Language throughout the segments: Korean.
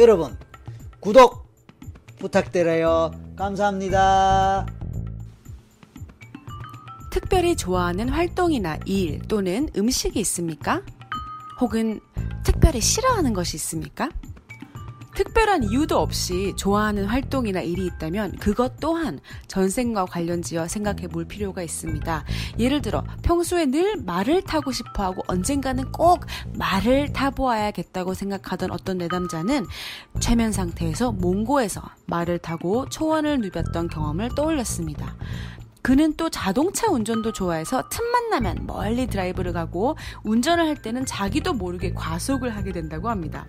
여러분 구독 부탁드려요. 감사합니다. 특별히 좋아하는 활동이나 일 또는 음식이 있습니까? 혹은 특별히 싫어하는 것이 있습니까? 특별한 이유도 없이 좋아하는 활동이나 일이 있다면 그것 또한 전생과 관련지어 생각해 볼 필요가 있습니다. 예를 들어 평소에 늘 말을 타고 싶어 하고 언젠가는 꼭 말을 타보아야겠다고 생각하던 어떤 내담자는 최면 상태에서 몽고에서 말을 타고 초원을 누볐던 경험을 떠올렸습니다. 그는 또 자동차 운전도 좋아해서 틈만 나면 멀리 드라이브를 가고 운전을 할 때는 자기도 모르게 과속을 하게 된다고 합니다.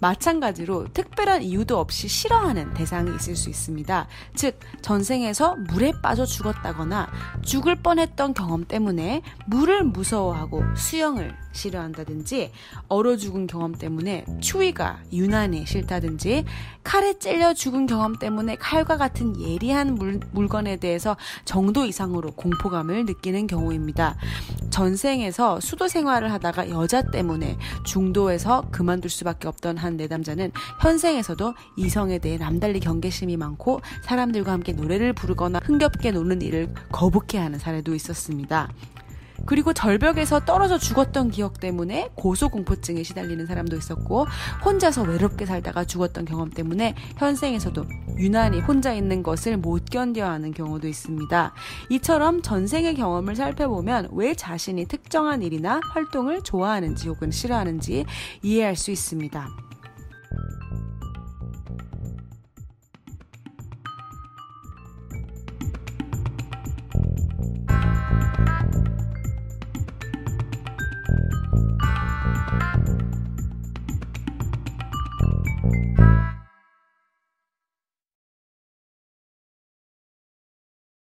마찬가지로 특별한 이유도 없이 싫어하는 대상이 있을 수 있습니다. 즉, 전생에서 물에 빠져 죽었다거나 죽을 뻔했던 경험 때문에 물을 무서워하고 수영을 싫어한다든지 얼어 죽은 경험 때문에 추위가 유난히 싫다든지 칼에 찔려 죽은 경험 때문에 칼과 같은 예리한 물, 물건에 대해서 정도 이상으로 공포감을 느끼는 경우입니다. 전생에서 수도 생활을 하다가 여자 때문에 중도에서 그만둘 수밖에 없던 한 내담자는 현생에서도 이성에 대해 남달리 경계심이 많고 사람들과 함께 노래를 부르거나 흥겹게 노는 일을 거북해 하는 사례도 있었습니다. 그리고 절벽에서 떨어져 죽었던 기억 때문에 고소공포증에 시달리는 사람도 있었고 혼자서 외롭게 살다가 죽었던 경험 때문에 현생에서도 유난히 혼자 있는 것을 못 견뎌 하는 경우도 있습니다. 이처럼 전생의 경험을 살펴보면 왜 자신이 특정한 일이나 활동을 좋아하는지 혹은 싫어하는지 이해할 수 있습니다.